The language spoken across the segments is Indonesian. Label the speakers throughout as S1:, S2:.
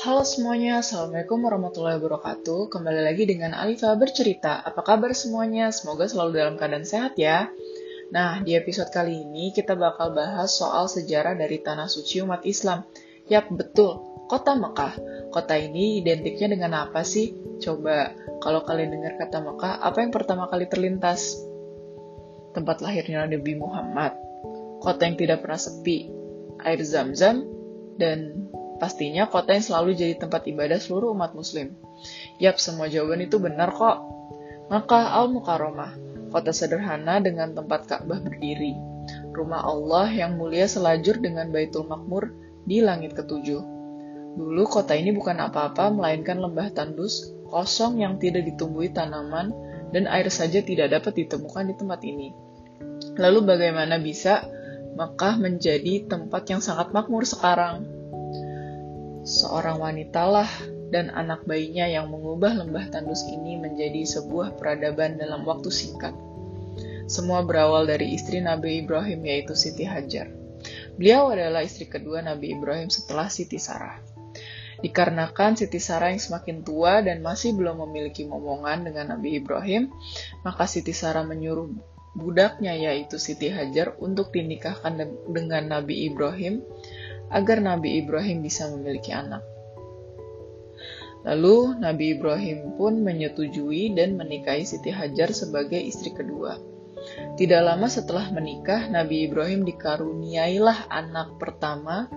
S1: Halo semuanya, Assalamualaikum warahmatullahi wabarakatuh. Kembali lagi dengan Alifa bercerita. Apa kabar semuanya? Semoga selalu dalam keadaan sehat ya. Nah, di episode kali ini kita bakal bahas soal sejarah dari tanah suci umat Islam. Yap, betul, kota Mekah. Kota ini identiknya dengan apa sih? Coba, kalau kalian dengar kata Mekah, apa yang pertama kali terlintas? Tempat lahirnya Nabi Muhammad, kota yang tidak pernah sepi, air zam-zam, dan Pastinya kota yang selalu jadi tempat ibadah seluruh umat muslim. Yap, semua jawaban itu benar kok. Maka Al-Mukarramah, kota sederhana dengan tempat Ka'bah berdiri. Rumah Allah yang mulia selajur dengan Baitul Makmur di langit ketujuh. Dulu kota ini bukan apa-apa melainkan lembah tandus kosong yang tidak ditumbuhi tanaman dan air saja tidak dapat ditemukan di tempat ini. Lalu bagaimana bisa Mekah menjadi tempat yang sangat makmur sekarang? Seorang wanitalah dan anak bayinya yang mengubah lembah tandus ini menjadi sebuah peradaban dalam waktu singkat. Semua berawal dari istri Nabi Ibrahim yaitu Siti Hajar. Beliau adalah istri kedua Nabi Ibrahim setelah Siti Sarah. Dikarenakan Siti Sarah yang semakin tua dan masih belum memiliki momongan dengan Nabi Ibrahim, maka Siti Sarah menyuruh budaknya yaitu Siti Hajar untuk dinikahkan dengan Nabi Ibrahim agar Nabi Ibrahim bisa memiliki anak. Lalu Nabi Ibrahim pun menyetujui dan menikahi Siti Hajar sebagai istri kedua. Tidak lama setelah menikah, Nabi Ibrahim dikaruniailah anak pertama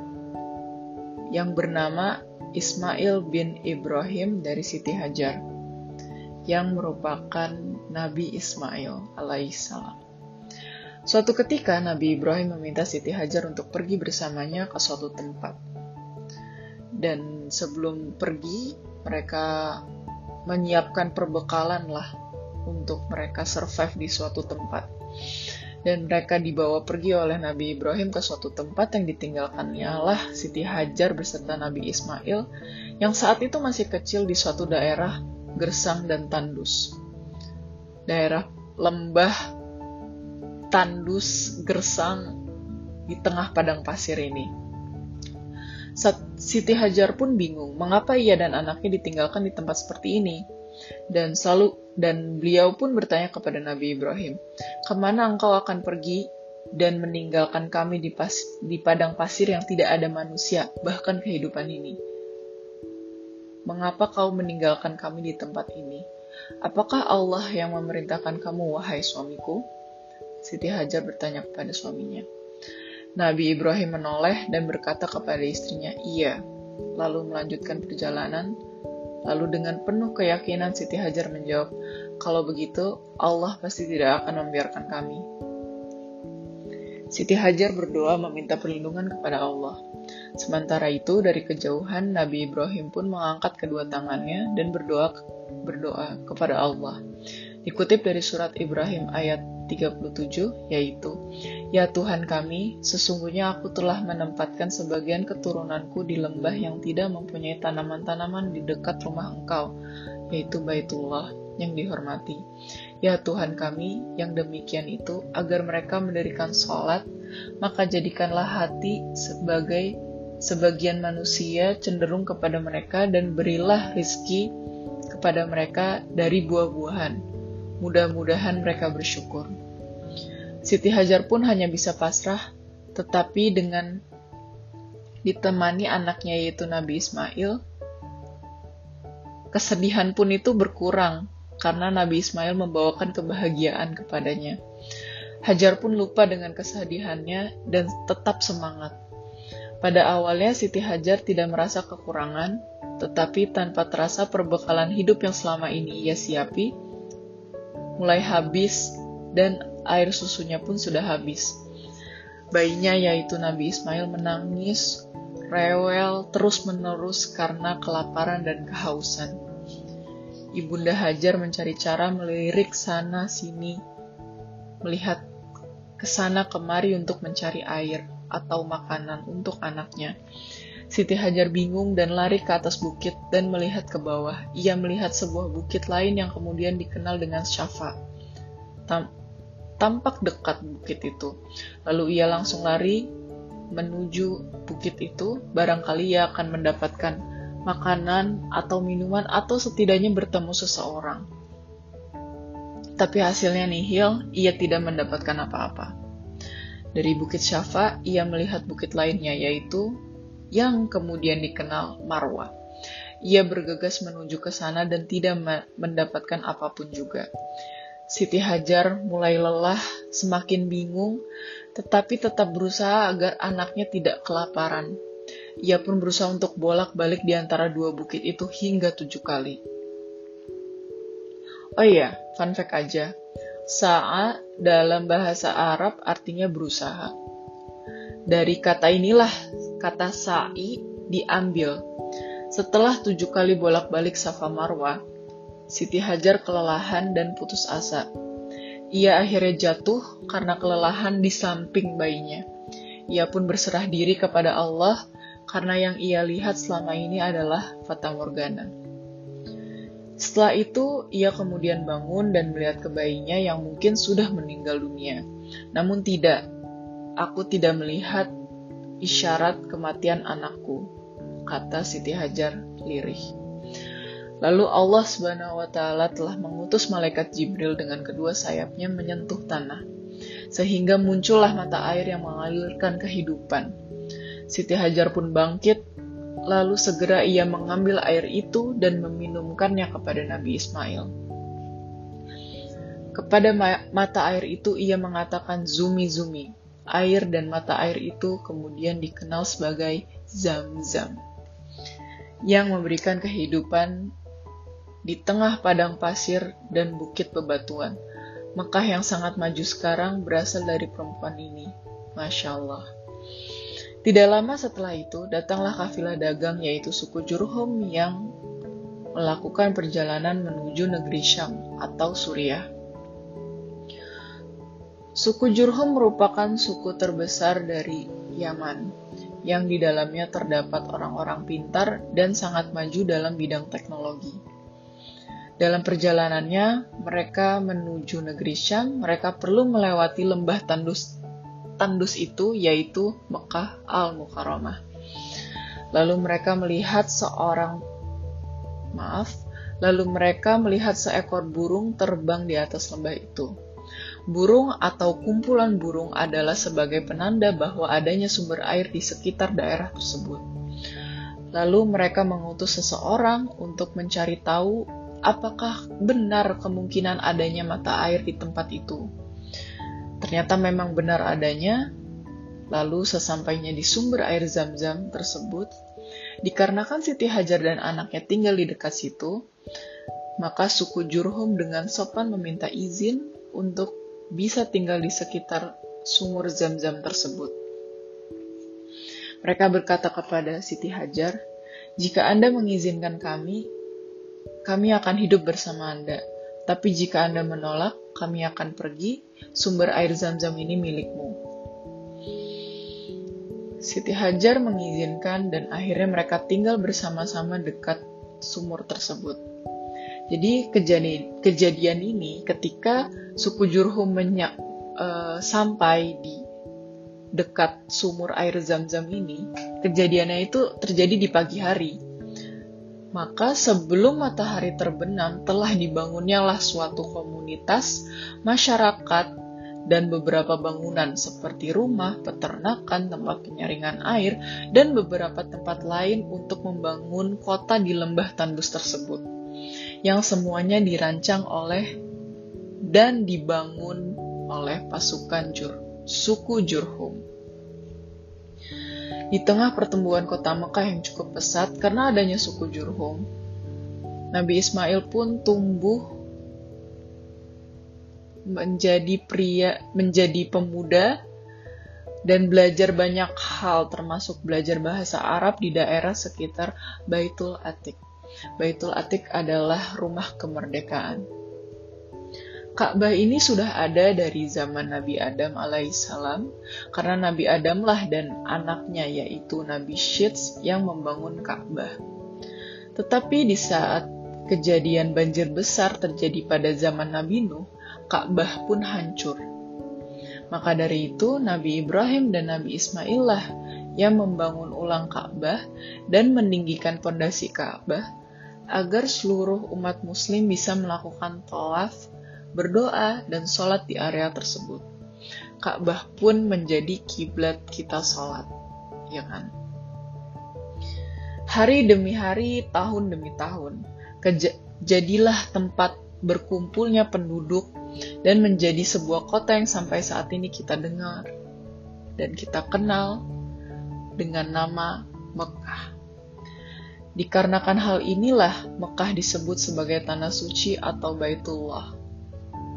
S1: yang bernama Ismail bin Ibrahim dari Siti Hajar, yang merupakan Nabi Ismail alaihissalam. Suatu ketika Nabi Ibrahim meminta Siti Hajar untuk pergi bersamanya ke suatu tempat. Dan sebelum pergi, mereka menyiapkan perbekalan lah untuk mereka survive di suatu tempat. Dan mereka dibawa pergi oleh Nabi Ibrahim ke suatu tempat yang ditinggalkannya lah Siti Hajar beserta Nabi Ismail yang saat itu masih kecil di suatu daerah gersang dan tandus. Daerah lembah tandus gersang di tengah padang pasir ini. Siti Hajar pun bingung mengapa ia dan anaknya ditinggalkan di tempat seperti ini. Dan selalu dan beliau pun bertanya kepada Nabi Ibrahim, "Ke mana engkau akan pergi dan meninggalkan kami di, pas, di padang pasir yang tidak ada manusia, bahkan kehidupan ini? Mengapa kau meninggalkan kami di tempat ini? Apakah Allah yang memerintahkan kamu, wahai suamiku?" Siti Hajar bertanya kepada suaminya. Nabi Ibrahim menoleh dan berkata kepada istrinya, "Iya." Lalu melanjutkan perjalanan. Lalu dengan penuh keyakinan Siti Hajar menjawab, "Kalau begitu, Allah pasti tidak akan membiarkan kami." Siti Hajar berdoa meminta perlindungan kepada Allah. Sementara itu, dari kejauhan Nabi Ibrahim pun mengangkat kedua tangannya dan berdoa berdoa kepada Allah. Dikutip dari surat Ibrahim ayat 37 yaitu Ya Tuhan kami, sesungguhnya aku telah menempatkan sebagian keturunanku di lembah yang tidak mempunyai tanaman-tanaman di dekat rumah Engkau, yaitu Baitullah yang dihormati. Ya Tuhan kami, yang demikian itu, agar mereka mendirikan sholat, maka jadikanlah hati sebagai sebagian manusia cenderung kepada mereka dan berilah rizki kepada mereka dari buah-buahan Mudah-mudahan mereka bersyukur. Siti Hajar pun hanya bisa pasrah, tetapi dengan ditemani anaknya yaitu Nabi Ismail, kesedihan pun itu berkurang karena Nabi Ismail membawakan kebahagiaan kepadanya. Hajar pun lupa dengan kesedihannya dan tetap semangat. Pada awalnya Siti Hajar tidak merasa kekurangan, tetapi tanpa terasa perbekalan hidup yang selama ini ia siapi, mulai habis dan air susunya pun sudah habis. Bayinya yaitu Nabi Ismail menangis, rewel terus-menerus karena kelaparan dan kehausan. Ibunda Hajar mencari cara melirik sana sini, melihat ke sana kemari untuk mencari air atau makanan untuk anaknya. Siti Hajar bingung dan lari ke atas bukit dan melihat ke bawah. Ia melihat sebuah bukit lain yang kemudian dikenal dengan Syafa. Tampak dekat bukit itu. Lalu ia langsung lari menuju bukit itu, barangkali ia akan mendapatkan makanan, atau minuman, atau setidaknya bertemu seseorang. Tapi hasilnya nihil, ia tidak mendapatkan apa-apa. Dari Bukit Syafa, ia melihat bukit lainnya, yaitu yang kemudian dikenal Marwah. Ia bergegas menuju ke sana dan tidak mendapatkan apa pun juga. Siti Hajar mulai lelah, semakin bingung, tetapi tetap berusaha agar anaknya tidak kelaparan. Ia pun berusaha untuk bolak-balik di antara dua bukit itu hingga tujuh kali. Oh iya, fun fact aja. Sa'a dalam bahasa Arab artinya berusaha. Dari kata inilah kata sa'i diambil. Setelah tujuh kali bolak-balik Safa Marwah, Siti Hajar kelelahan dan putus asa. Ia akhirnya jatuh karena kelelahan di samping bayinya. Ia pun berserah diri kepada Allah karena yang ia lihat selama ini adalah Fata Morgana. Setelah itu, ia kemudian bangun dan melihat ke bayinya yang mungkin sudah meninggal dunia. Namun tidak, aku tidak melihat isyarat kematian anakku, kata Siti Hajar lirih. Lalu Allah Subhanahu wa taala telah mengutus malaikat Jibril dengan kedua sayapnya menyentuh tanah, sehingga muncullah mata air yang mengalirkan kehidupan. Siti Hajar pun bangkit Lalu segera ia mengambil air itu dan meminumkannya kepada Nabi Ismail. Kepada mata air itu ia mengatakan Zumi Zumi. Air dan mata air itu kemudian dikenal sebagai Zam-Zam. Yang memberikan kehidupan di tengah padang pasir dan bukit bebatuan. Mekah yang sangat maju sekarang berasal dari perempuan ini. Masya Allah. Tidak lama setelah itu, datanglah kafilah dagang yaitu suku Jurhum yang melakukan perjalanan menuju negeri Syam atau Suriah. Suku Jurhum merupakan suku terbesar dari Yaman, yang di dalamnya terdapat orang-orang pintar dan sangat maju dalam bidang teknologi. Dalam perjalanannya, mereka menuju negeri Syam, mereka perlu melewati lembah tandus tandus itu yaitu Mekah Al-Mukarramah. Lalu mereka melihat seorang maaf, lalu mereka melihat seekor burung terbang di atas lembah itu. Burung atau kumpulan burung adalah sebagai penanda bahwa adanya sumber air di sekitar daerah tersebut. Lalu mereka mengutus seseorang untuk mencari tahu apakah benar kemungkinan adanya mata air di tempat itu. Ternyata memang benar adanya. Lalu sesampainya di sumber air zam-zam tersebut, dikarenakan Siti Hajar dan anaknya tinggal di dekat situ, maka suku Jurhum dengan sopan meminta izin untuk bisa tinggal di sekitar sumur zam-zam tersebut. Mereka berkata kepada Siti Hajar, "Jika Anda mengizinkan kami, kami akan hidup bersama Anda. Tapi jika Anda menolak, kami akan pergi. Sumber air zam-zam ini milikmu. Siti Hajar mengizinkan dan akhirnya mereka tinggal bersama-sama dekat sumur tersebut. Jadi kejadian, ini ketika suku Jurhum menyak, uh, sampai di dekat sumur air zam-zam ini, kejadiannya itu terjadi di pagi hari maka sebelum matahari terbenam telah dibangunnyalah suatu komunitas, masyarakat, dan beberapa bangunan seperti rumah, peternakan, tempat penyaringan air, dan beberapa tempat lain untuk membangun kota di lembah tandus tersebut, yang semuanya dirancang oleh dan dibangun oleh pasukan Jur, suku Jurhum. Di tengah pertumbuhan kota Mekah yang cukup pesat karena adanya suku Jurhum, Nabi Ismail pun tumbuh menjadi pria, menjadi pemuda dan belajar banyak hal termasuk belajar bahasa Arab di daerah sekitar Baitul Atik. Baitul Atik adalah rumah kemerdekaan. Ka'bah ini sudah ada dari zaman Nabi Adam alaihissalam, karena Nabi Adamlah dan anaknya yaitu Nabi Syits yang membangun Ka'bah. Tetapi di saat kejadian banjir besar terjadi pada zaman Nabi Nuh, Ka'bah pun hancur. Maka dari itu Nabi Ibrahim dan Nabi Ismail lah yang membangun ulang Ka'bah dan meninggikan pondasi Ka'bah agar seluruh umat muslim bisa melakukan tawaf, berdoa, dan sholat di area tersebut. Ka'bah pun menjadi kiblat kita sholat, ya kan? Hari demi hari, tahun demi tahun, jadilah tempat berkumpulnya penduduk dan menjadi sebuah kota yang sampai saat ini kita dengar dan kita kenal dengan nama Mekah. Dikarenakan hal inilah Mekah disebut sebagai tanah suci atau Baitullah.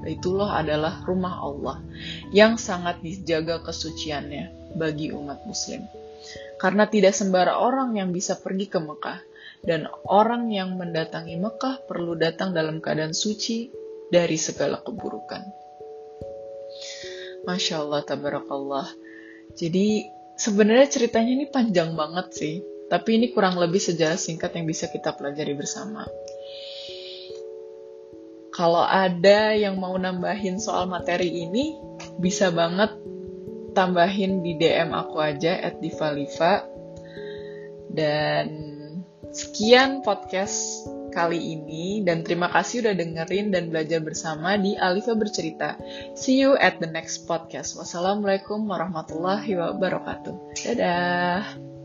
S1: Baitullah adalah rumah Allah yang sangat dijaga kesuciannya bagi umat muslim. Karena tidak sembara orang yang bisa pergi ke Mekah, dan orang yang mendatangi Mekah perlu datang dalam keadaan suci dari segala keburukan. Masya Allah, tabarakallah. Jadi sebenarnya ceritanya ini panjang banget sih, tapi ini kurang lebih sejarah singkat yang bisa kita pelajari bersama. Kalau ada yang mau nambahin soal materi ini, bisa banget tambahin di DM aku aja at divaliva. Dan Sekian podcast kali ini dan terima kasih udah dengerin dan belajar bersama di Alifa Bercerita. See you at the next podcast. Wassalamualaikum warahmatullahi wabarakatuh. Dadah.